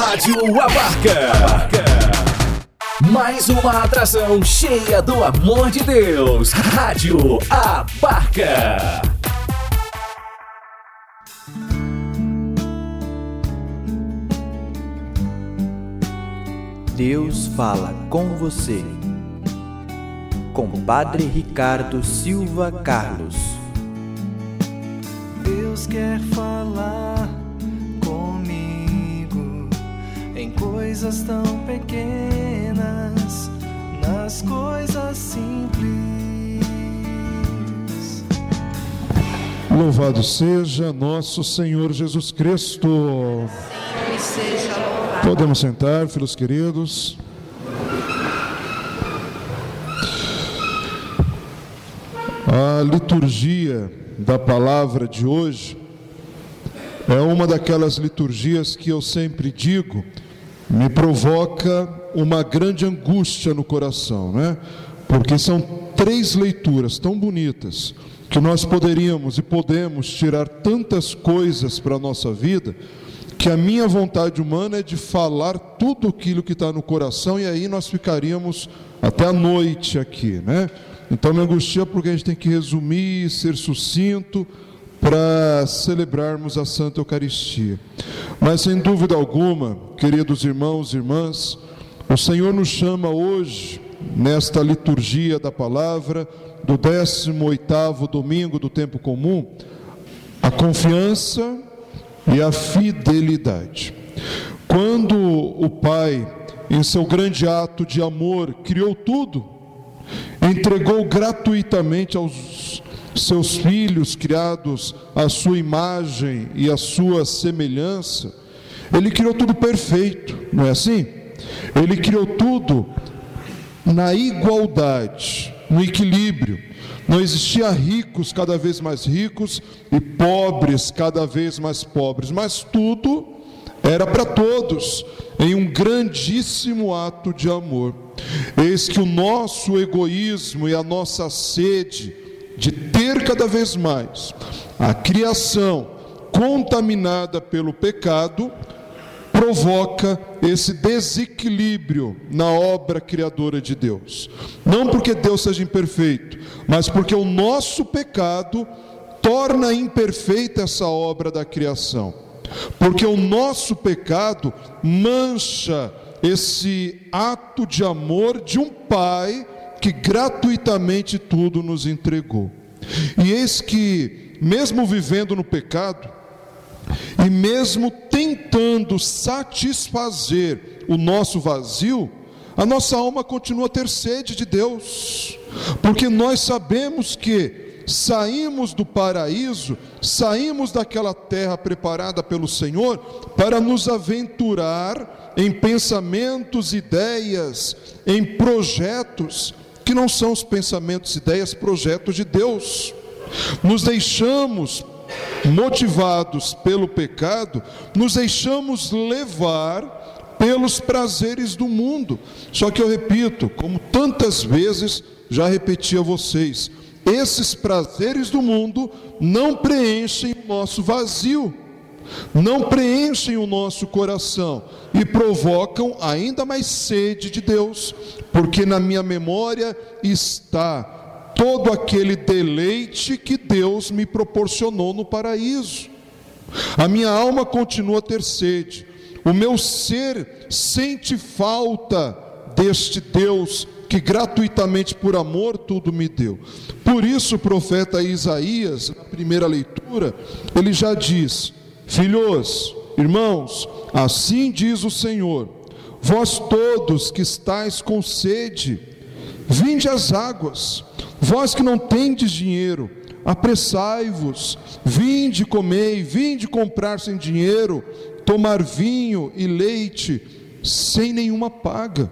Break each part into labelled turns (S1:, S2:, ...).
S1: Rádio Abarca. Mais uma atração cheia do amor de Deus. Rádio Abarca.
S2: Deus fala com você. Com Padre Ricardo Silva Carlos.
S3: Deus quer falar em coisas tão pequenas, nas coisas simples.
S4: Louvado seja nosso Senhor Jesus Cristo.
S5: Senhor seja louvado.
S4: Podemos sentar, filhos queridos. A liturgia da palavra de hoje é uma daquelas liturgias que eu sempre digo, me provoca uma grande angústia no coração, né? Porque são três leituras tão bonitas que nós poderíamos e podemos tirar tantas coisas para a nossa vida, que a minha vontade humana é de falar tudo aquilo que está no coração e aí nós ficaríamos até a noite aqui, né? Então me angustia porque a gente tem que resumir, ser sucinto para celebrarmos a Santa Eucaristia. Mas sem dúvida alguma, queridos irmãos e irmãs, o Senhor nos chama hoje nesta liturgia da palavra do 18º domingo do tempo comum, a confiança e a fidelidade. Quando o Pai, em seu grande ato de amor, criou tudo, entregou gratuitamente aos seus filhos criados à sua imagem e à sua semelhança, ele criou tudo perfeito, não é assim? Ele criou tudo na igualdade, no equilíbrio. Não existia ricos cada vez mais ricos e pobres cada vez mais pobres, mas tudo era para todos, em um grandíssimo ato de amor. Eis que o nosso egoísmo e a nossa sede de ter cada vez mais a criação contaminada pelo pecado provoca esse desequilíbrio na obra criadora de Deus. Não porque Deus seja imperfeito, mas porque o nosso pecado torna imperfeita essa obra da criação. Porque o nosso pecado mancha esse ato de amor de um pai que gratuitamente tudo nos entregou. E eis que, mesmo vivendo no pecado, e mesmo tentando satisfazer o nosso vazio, a nossa alma continua a ter sede de Deus, porque nós sabemos que saímos do paraíso, saímos daquela terra preparada pelo Senhor para nos aventurar em pensamentos, ideias, em projetos que não são os pensamentos, ideias, projetos de Deus. Nos deixamos motivados pelo pecado, nos deixamos levar pelos prazeres do mundo. Só que eu repito, como tantas vezes já repeti a vocês, esses prazeres do mundo não preenchem o nosso vazio, não preenchem o nosso coração e provocam ainda mais sede de Deus, porque na minha memória está todo aquele deleite que Deus me proporcionou no paraíso. A minha alma continua a ter sede, o meu ser sente falta deste Deus que gratuitamente por amor tudo me deu. Por isso o profeta Isaías, na primeira leitura, ele já diz: Filhos, irmãos, assim diz o Senhor: Vós todos que estáis com sede, vinde às águas. Vós que não tendes dinheiro, apressai-vos, vinde comei, vinde comprar sem dinheiro, tomar vinho e leite sem nenhuma paga.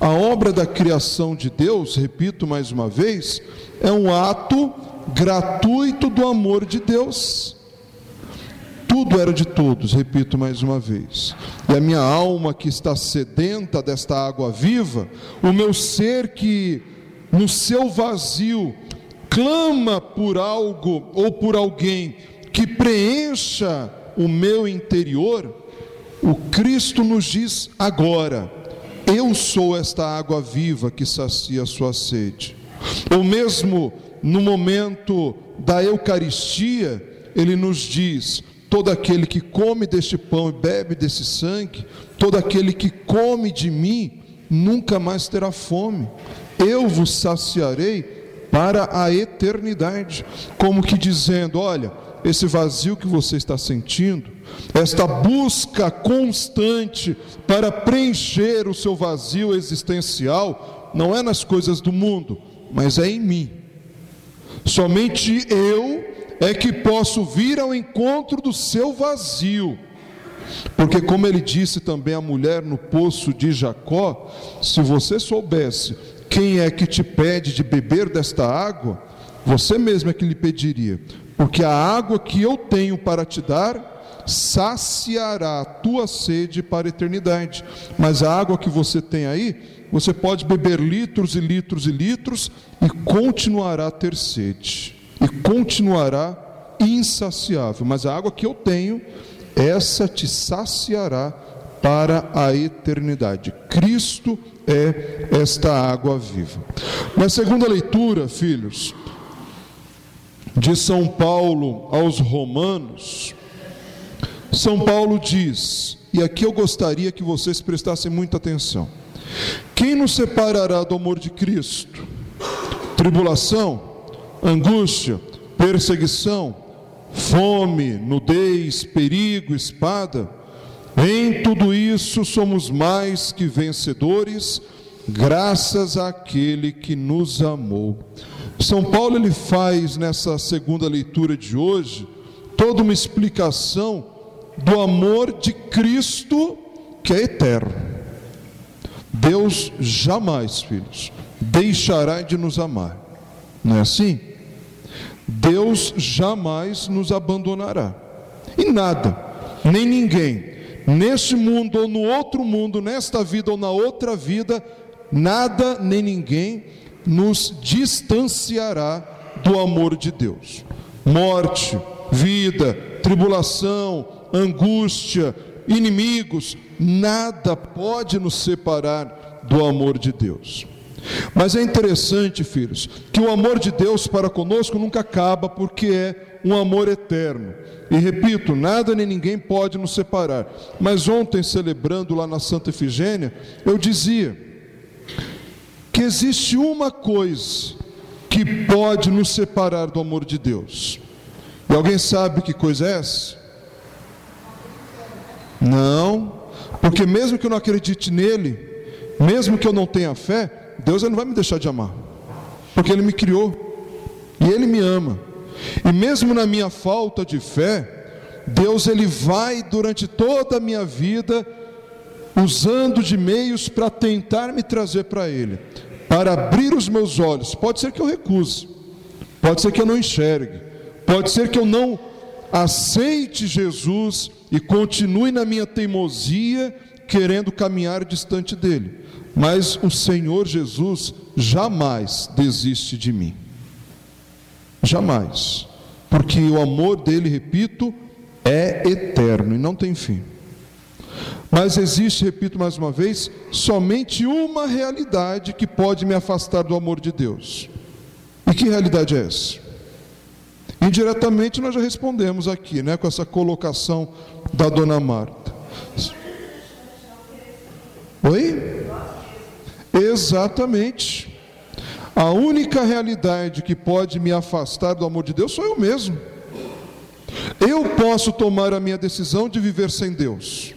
S4: A obra da criação de Deus, repito mais uma vez, é um ato gratuito do amor de Deus. Tudo era de todos, repito mais uma vez. E a minha alma que está sedenta desta água viva, o meu ser que no seu vazio clama por algo ou por alguém que preencha o meu interior, o Cristo nos diz agora: Eu sou esta água viva que sacia a sua sede. Ou mesmo no momento da Eucaristia, ele nos diz: todo aquele que come deste pão e bebe desse sangue, todo aquele que come de mim, nunca mais terá fome. Eu vos saciarei para a eternidade. Como que dizendo: olha, esse vazio que você está sentindo, esta busca constante para preencher o seu vazio existencial, não é nas coisas do mundo, mas é em mim. Somente eu é que posso vir ao encontro do seu vazio. Porque, como ele disse também à mulher no poço de Jacó, se você soubesse quem é que te pede de beber desta água, você mesmo é que lhe pediria, porque a água que eu tenho para te dar saciará a tua sede para a eternidade. Mas a água que você tem aí, você pode beber litros e litros e litros e continuará a ter sede, e continuará insaciável. Mas a água que eu tenho, essa te saciará para a eternidade. Cristo é esta água viva. Na segunda leitura, filhos, de São Paulo aos Romanos, São Paulo diz, e aqui eu gostaria que vocês prestassem muita atenção: quem nos separará do amor de Cristo? Tribulação, angústia, perseguição, fome, nudez, perigo, espada? Em tudo isso somos mais que vencedores, graças àquele que nos amou. São Paulo ele faz nessa segunda leitura de hoje toda uma explicação do amor de Cristo que é eterno. Deus jamais, filhos, deixará de nos amar. Não é assim? Deus jamais nos abandonará. E nada, nem ninguém, neste mundo ou no outro mundo, nesta vida ou na outra vida, nada nem ninguém nos distanciará do amor de Deus. Morte, vida, tribulação, angústia, inimigos, nada pode nos separar do amor de Deus. Mas é interessante, filhos, que o amor de Deus para conosco nunca acaba, porque é um amor eterno. E repito, nada nem ninguém pode nos separar. Mas ontem, celebrando lá na Santa Efigênia, eu dizia que existe uma coisa que pode nos separar do amor de Deus. E alguém sabe que coisa é essa? Não, porque mesmo que eu não acredite nele, mesmo que eu não tenha fé, Deus não vai me deixar de amar, porque Ele me criou e Ele me ama. E mesmo na minha falta de fé, Deus Ele vai durante toda a minha vida usando de meios para tentar me trazer para Ele, para abrir os meus olhos. Pode ser que eu recuse, pode ser que eu não enxergue, pode ser que eu não aceite Jesus e continue na minha teimosia, querendo caminhar distante dele. Mas o Senhor Jesus jamais desiste de mim. Jamais. Porque o amor dele, repito, é eterno e não tem fim. Mas existe, repito mais uma vez, somente uma realidade que pode me afastar do amor de Deus. E que realidade é essa? Indiretamente nós já respondemos aqui, né, com essa colocação da dona Marta. Oi? Exatamente. A única realidade que pode me afastar do amor de Deus sou eu mesmo. Eu posso tomar a minha decisão de viver sem Deus.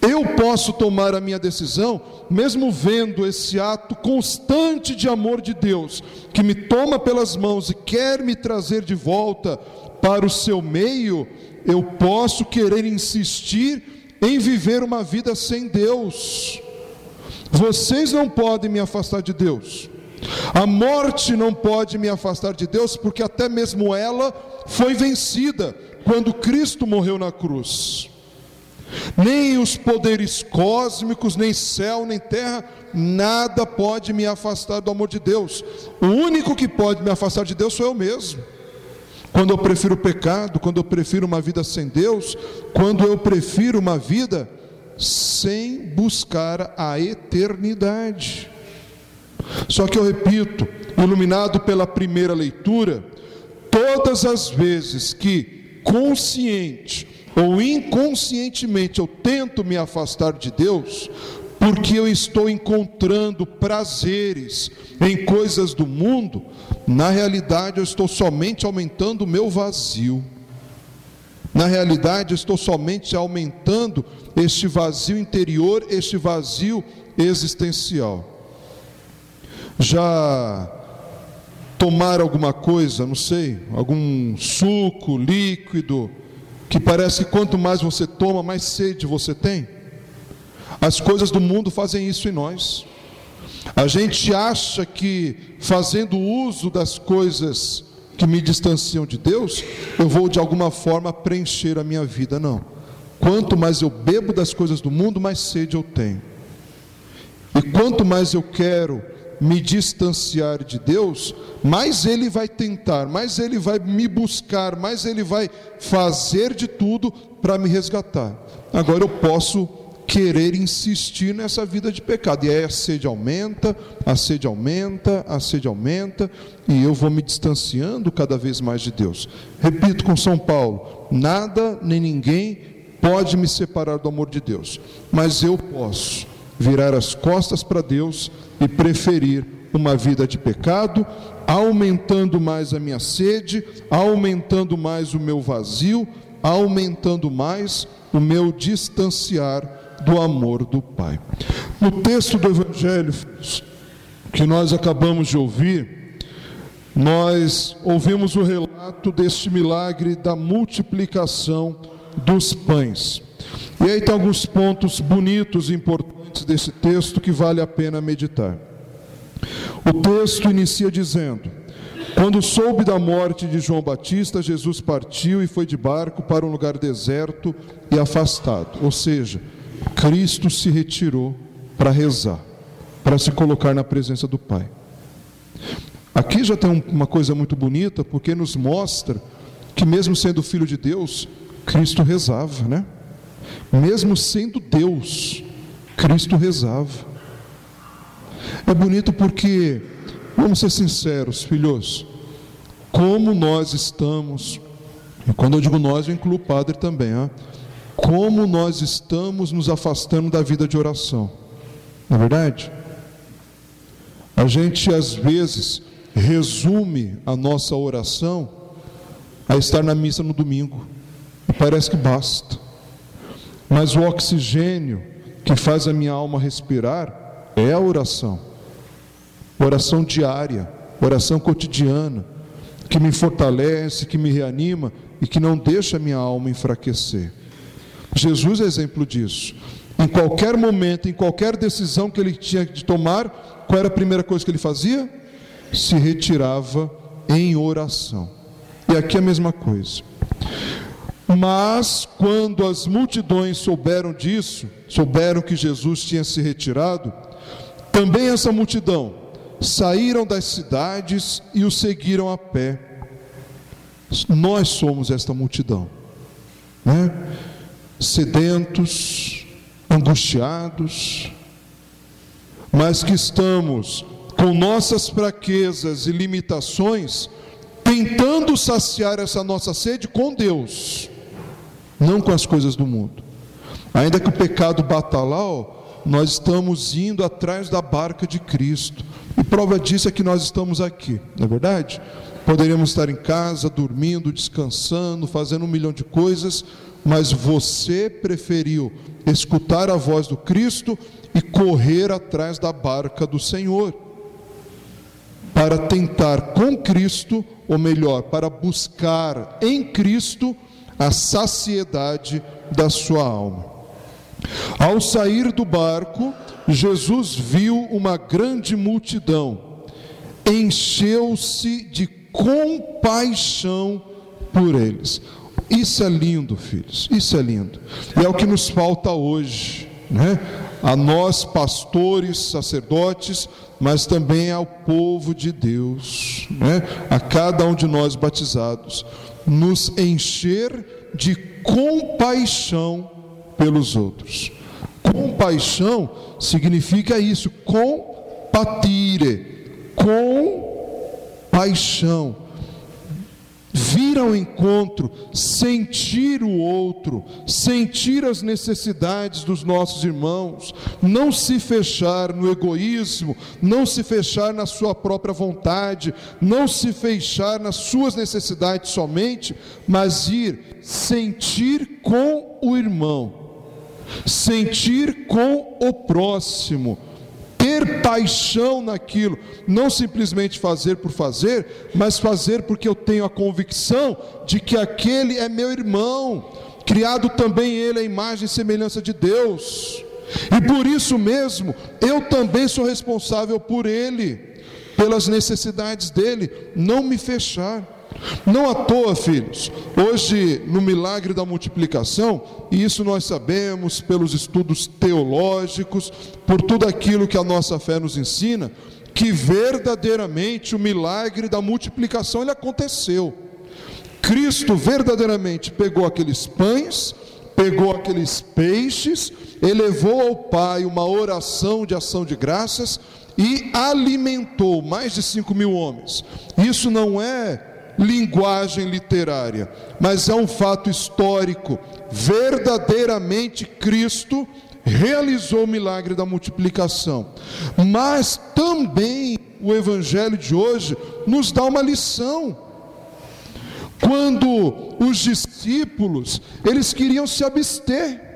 S4: Eu posso tomar a minha decisão, mesmo vendo esse ato constante de amor de Deus, que me toma pelas mãos e quer me trazer de volta para o seu meio, eu posso querer insistir em viver uma vida sem Deus. Vocês não podem me afastar de Deus. A morte não pode me afastar de Deus, porque até mesmo ela foi vencida quando Cristo morreu na cruz. Nem os poderes cósmicos, nem céu, nem terra, nada pode me afastar do amor de Deus. O único que pode me afastar de Deus sou eu mesmo. Quando eu prefiro o pecado, quando eu prefiro uma vida sem Deus, quando eu prefiro uma vida sem buscar a eternidade. Só que eu repito, iluminado pela primeira leitura, todas as vezes que consciente ou inconscientemente eu tento me afastar de Deus, porque eu estou encontrando prazeres em coisas do mundo, na realidade eu estou somente aumentando o meu vazio. Na realidade, eu estou somente aumentando este vazio interior, este vazio existencial. Já tomar alguma coisa, não sei, algum suco líquido, que parece que quanto mais você toma, mais sede você tem? As coisas do mundo fazem isso em nós. A gente acha que fazendo uso das coisas que me distanciam de Deus, eu vou de alguma forma preencher a minha vida. Não. Quanto mais eu bebo das coisas do mundo, mais sede eu tenho. E quanto mais eu quero me distanciar de Deus, mais Ele vai tentar, mais Ele vai me buscar, mais Ele vai fazer de tudo para me resgatar. Agora eu posso querer insistir nessa vida de pecado. E aí a sede aumenta, a sede aumenta, a sede aumenta, e eu vou me distanciando cada vez mais de Deus. Repito com São Paulo: nada nem ninguém pode me separar do amor de Deus, mas eu posso virar as costas para Deus e preferir uma vida de pecado, aumentando mais a minha sede, aumentando mais o meu vazio, aumentando mais o meu distanciar do amor do Pai. No texto do Evangelho que nós acabamos de ouvir, nós ouvimos o relato deste milagre da multiplicação dos pães. E aí tem alguns pontos bonitos e importantes desse texto que vale a pena meditar. O texto inicia dizendo: Quando soube da morte de João Batista, Jesus partiu e foi de barco para um lugar deserto e afastado, ou seja, Cristo se retirou para rezar, para se colocar na presença do Pai. Aqui já tem uma coisa muito bonita, porque nos mostra que, mesmo sendo filho de Deus, Cristo rezava, né? Mesmo sendo Deus, Cristo rezava. É bonito porque, vamos ser sinceros, filhos, como nós estamos, e quando eu digo nós, eu incluo o padre também, ah, como nós estamos nos afastando da vida de oração. Não é verdade? A gente às vezes resume a nossa oração a estar na missa no domingo. E parece que basta. Mas o oxigênio que faz a minha alma respirar é a oração. Oração diária, oração cotidiana, que me fortalece, que me reanima e que não deixa a minha alma enfraquecer. Jesus é exemplo disso. Em qualquer momento, em qualquer decisão que ele tinha de tomar, qual era a primeira coisa que ele fazia? Se retirava em oração. E aqui é a mesma coisa. Mas quando as multidões souberam disso, souberam que Jesus tinha se retirado, também essa multidão saíram das cidades e o seguiram a pé. Nós somos esta multidão, né? Sedentos, angustiados, mas que estamos com nossas fraquezas e limitações, tentando saciar essa nossa sede com Deus, não com as coisas do mundo. Ainda que o pecado bata lá, ó, nós estamos indo atrás da barca de Cristo. E prova disso é que nós estamos aqui, não é verdade? Poderíamos estar em casa, dormindo, descansando, fazendo um milhão de coisas, mas você preferiu escutar a voz do Cristo e correr atrás da barca do Senhor, para tentar com Cristo, ou melhor, para buscar em Cristo a saciedade da sua alma. Ao sair do barco, Jesus viu uma grande multidão, encheu-se de compaixão por eles. Isso é lindo, filhos, isso é lindo. E é o que nos falta hoje, né? A nós, pastores, sacerdotes, mas também ao povo de Deus, né? a cada um de nós batizados, nos encher de compaixão pelos outros. Compaixão significa isso, compatire, com paixão vir ao encontro, sentir o outro, sentir as necessidades dos nossos irmãos, não se fechar no egoísmo, não se fechar na sua própria vontade, não se fechar nas suas necessidades somente, mas ir sentir com o irmão, sentir com o próximo ter paixão naquilo, não simplesmente fazer por fazer, mas fazer porque eu tenho a convicção de que aquele é meu irmão, criado também ele à imagem e semelhança de Deus. E por isso mesmo, eu também sou responsável por ele, pelas necessidades dele, não me fechar. Não à toa, filhos, hoje no milagre da multiplicação, e isso nós sabemos pelos estudos teológicos, por tudo aquilo que a nossa fé nos ensina, que verdadeiramente o milagre da multiplicação ele aconteceu. Cristo verdadeiramente pegou aqueles pães, pegou aqueles peixes, elevou ao Pai uma oração de ação de graças e alimentou mais de cinco mil homens. Isso não é linguagem literária, mas é um fato histórico. Verdadeiramente Cristo realizou o milagre da multiplicação. Mas também o evangelho de hoje nos dá uma lição. Quando os discípulos, eles queriam se abster,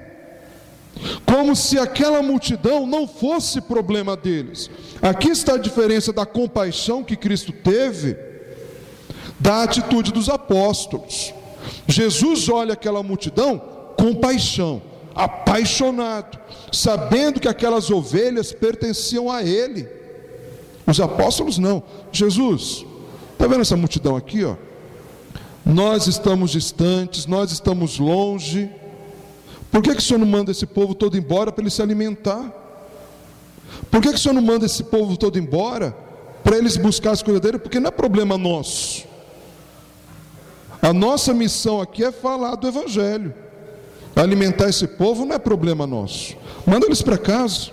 S4: como se aquela multidão não fosse problema deles. Aqui está a diferença da compaixão que Cristo teve da atitude dos apóstolos. Jesus olha aquela multidão com paixão, apaixonado, sabendo que aquelas ovelhas pertenciam a ele. Os apóstolos não. Jesus, está vendo essa multidão aqui, ó? Nós estamos distantes, nós estamos longe. Por que, que o Senhor não manda esse povo todo embora para ele se alimentar? Por que, que o Senhor não manda esse povo todo embora para eles buscar as coisas dele? Porque não é problema nosso. A nossa missão aqui é falar do Evangelho. Alimentar esse povo não é problema nosso. Manda eles para casa.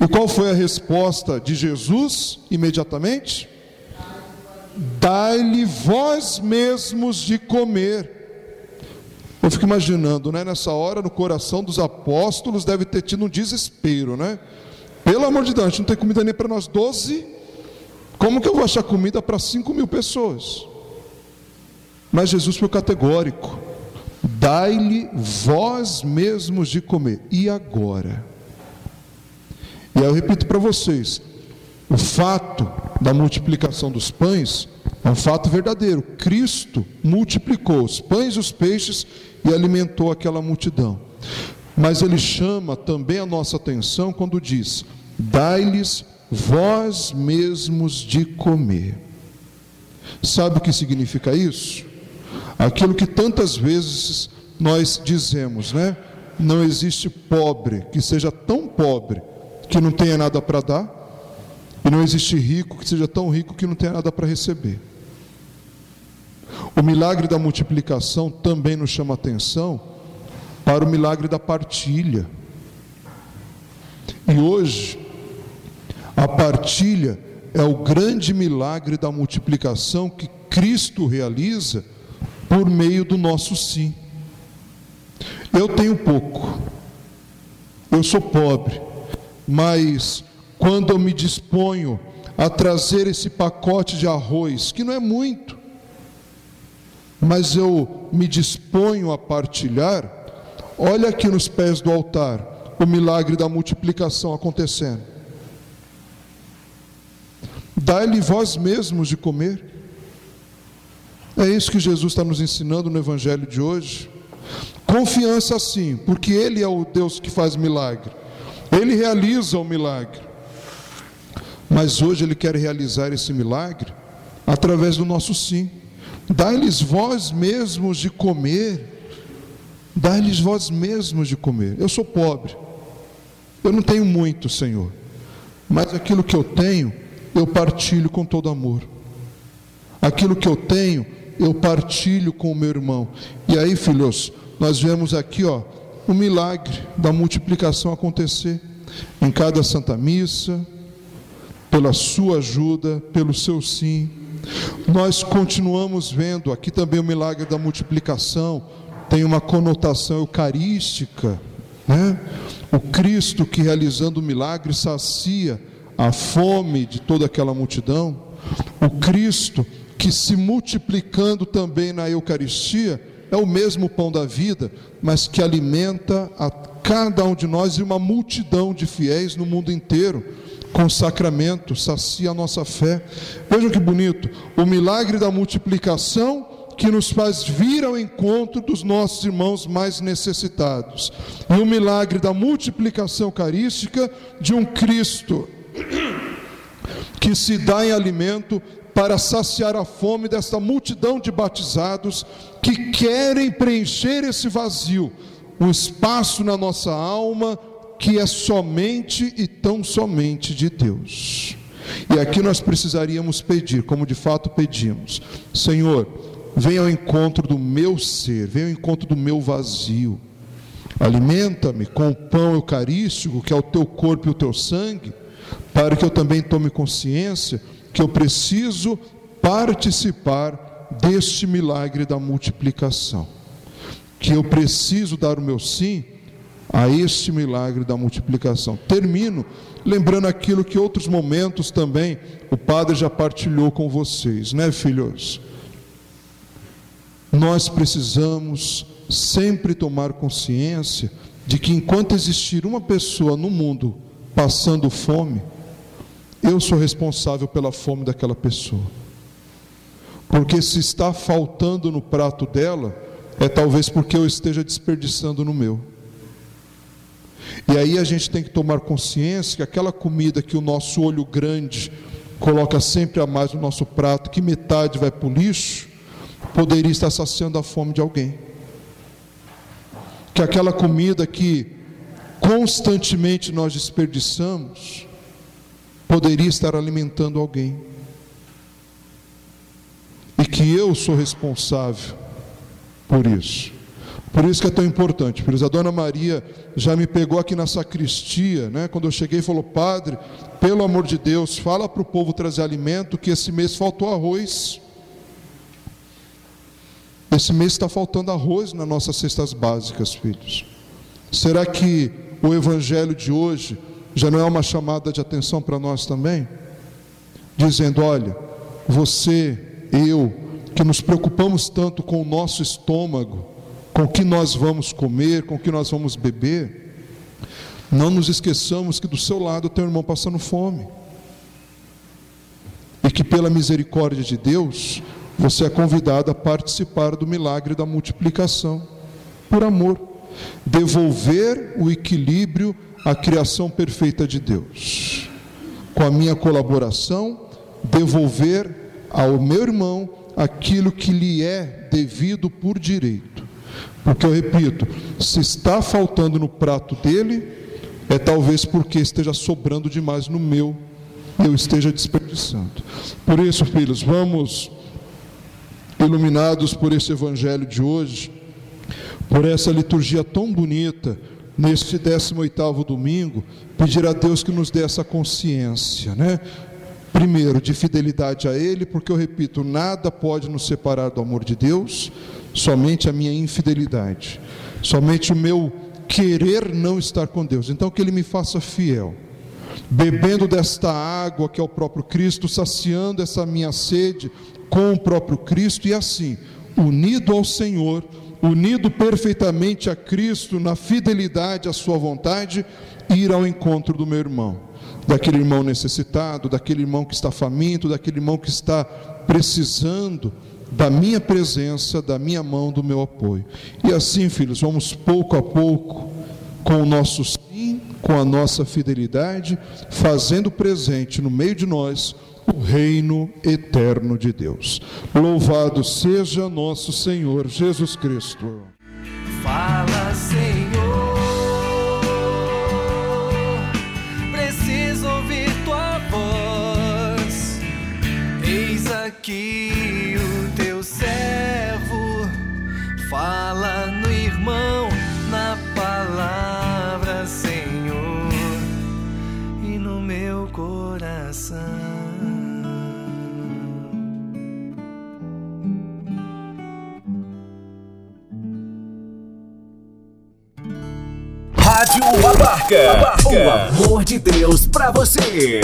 S4: E qual foi a resposta de Jesus imediatamente? Dai-lhe vós mesmos de comer. Eu fico imaginando, né? Nessa hora, no coração dos apóstolos, deve ter tido um desespero, né? Pelo amor de Deus, não tem comida nem para nós doze. Como que eu vou achar comida para cinco mil pessoas? Mas Jesus foi categórico: dai-lhe vós mesmos de comer. E agora? E aí eu repito para vocês: o fato da multiplicação dos pães é um fato verdadeiro. Cristo multiplicou os pães e os peixes e alimentou aquela multidão. Mas ele chama também a nossa atenção quando diz: dai-lhes vós mesmos de comer. Sabe o que significa isso? Aquilo que tantas vezes nós dizemos, né? Não existe pobre que seja tão pobre que não tenha nada para dar, e não existe rico que seja tão rico que não tenha nada para receber. O milagre da multiplicação também nos chama atenção para o milagre da partilha. E hoje, a partilha é o grande milagre da multiplicação que Cristo realiza por meio do nosso sim. Eu tenho pouco, eu sou pobre, mas quando eu me disponho a trazer esse pacote de arroz, que não é muito, mas eu me disponho a partilhar, olha aqui nos pés do altar o milagre da multiplicação acontecendo. Dai-lhe vós mesmos de comer. É isso que Jesus está nos ensinando no Evangelho de hoje. Confiança sim, porque Ele é o Deus que faz milagre. Ele realiza o milagre. Mas hoje Ele quer realizar esse milagre através do nosso sim. Dai-lhes vós mesmos de comer. Dai-lhes vós mesmos de comer. Eu sou pobre. Eu não tenho muito, Senhor, mas aquilo que eu tenho, eu partilho com todo amor. Aquilo que eu tenho, eu partilho com o meu irmão. E aí, filhos, nós vemos aqui, ó, o milagre da multiplicação acontecer em cada Santa Missa, pela sua ajuda, pelo seu sim. Nós continuamos vendo aqui também o milagre da multiplicação, tem uma conotação eucarística, né? O Cristo que realizando o milagre sacia a fome de toda aquela multidão, o Cristo que se multiplicando também na Eucaristia é o mesmo pão da vida, mas que alimenta a cada um de nós e uma multidão de fiéis no mundo inteiro com sacramento, sacia a nossa fé. Vejam que bonito, o milagre da multiplicação que nos faz vir ao encontro dos nossos irmãos mais necessitados. E o milagre da multiplicação eucarística de um Cristo que se dá em alimento para saciar a fome desta multidão de batizados que querem preencher esse vazio, um espaço na nossa alma que é somente e tão somente de Deus. E aqui nós precisaríamos pedir, como de fato pedimos: Senhor, venha ao encontro do meu ser, venha ao encontro do meu vazio. Alimenta-me com o pão eucarístico, que é o teu corpo e o teu sangue, para que eu também tome consciência que eu preciso participar deste milagre da multiplicação. Que eu preciso dar o meu sim a este milagre da multiplicação. Termino lembrando aquilo que outros momentos também o Padre já partilhou com vocês, né, filhos? Nós precisamos sempre tomar consciência de que enquanto existir uma pessoa no mundo passando fome, eu sou responsável pela fome daquela pessoa. Porque se está faltando no prato dela, é talvez porque eu esteja desperdiçando no meu. E aí a gente tem que tomar consciência que aquela comida que o nosso olho grande coloca sempre a mais no nosso prato, que metade vai para o lixo, poderia estar saciando a fome de alguém. Que aquela comida que constantemente nós desperdiçamos, poderia estar alimentando alguém. E que eu sou responsável por isso. Por isso que é tão importante. Por isso, a dona Maria já me pegou aqui na sacristia, né? Quando eu cheguei, falou: Padre, pelo amor de Deus, fala para o povo trazer alimento, que esse mês faltou arroz. Esse mês está faltando arroz nas nossas cestas básicas, filhos. Será que o evangelho de hoje já não é uma chamada de atenção para nós também? Dizendo: olha, você, eu, que nos preocupamos tanto com o nosso estômago, com o que nós vamos comer, com o que nós vamos beber, não nos esqueçamos que do seu lado tem um irmão passando fome. E que pela misericórdia de Deus, você é convidado a participar do milagre da multiplicação, por amor. Devolver o equilíbrio à criação perfeita de Deus. Com a minha colaboração, devolver ao meu irmão aquilo que lhe é devido por direito. Porque eu repito, se está faltando no prato dele, é talvez porque esteja sobrando demais no meu, eu esteja desperdiçando. Por isso, filhos, vamos iluminados por esse evangelho de hoje, por essa liturgia tão bonita, neste 18º domingo, pedir a Deus que nos dê essa consciência, né? Primeiro, de fidelidade a Ele, porque eu repito, nada pode nos separar do amor de Deus, somente a minha infidelidade, somente o meu querer não estar com Deus. Então, que Ele me faça fiel, bebendo desta água que é o próprio Cristo, saciando essa minha sede com o próprio Cristo e assim, unido ao Senhor, unido perfeitamente a Cristo na fidelidade à Sua vontade, ir ao encontro do meu irmão, daquele irmão necessitado, daquele irmão que está faminto, daquele irmão que está precisando da minha presença, da minha mão, do meu apoio. E assim, filhos, vamos pouco a pouco, com o nosso sim, com a nossa fidelidade, fazendo presente no meio de nós o reino eterno de Deus. Louvado seja nosso Senhor Jesus Cristo.
S3: Fala, que o teu servo fala no irmão na palavra, Senhor, e no meu coração.
S1: Rádio Abarca, Abarca. o amor de Deus para você.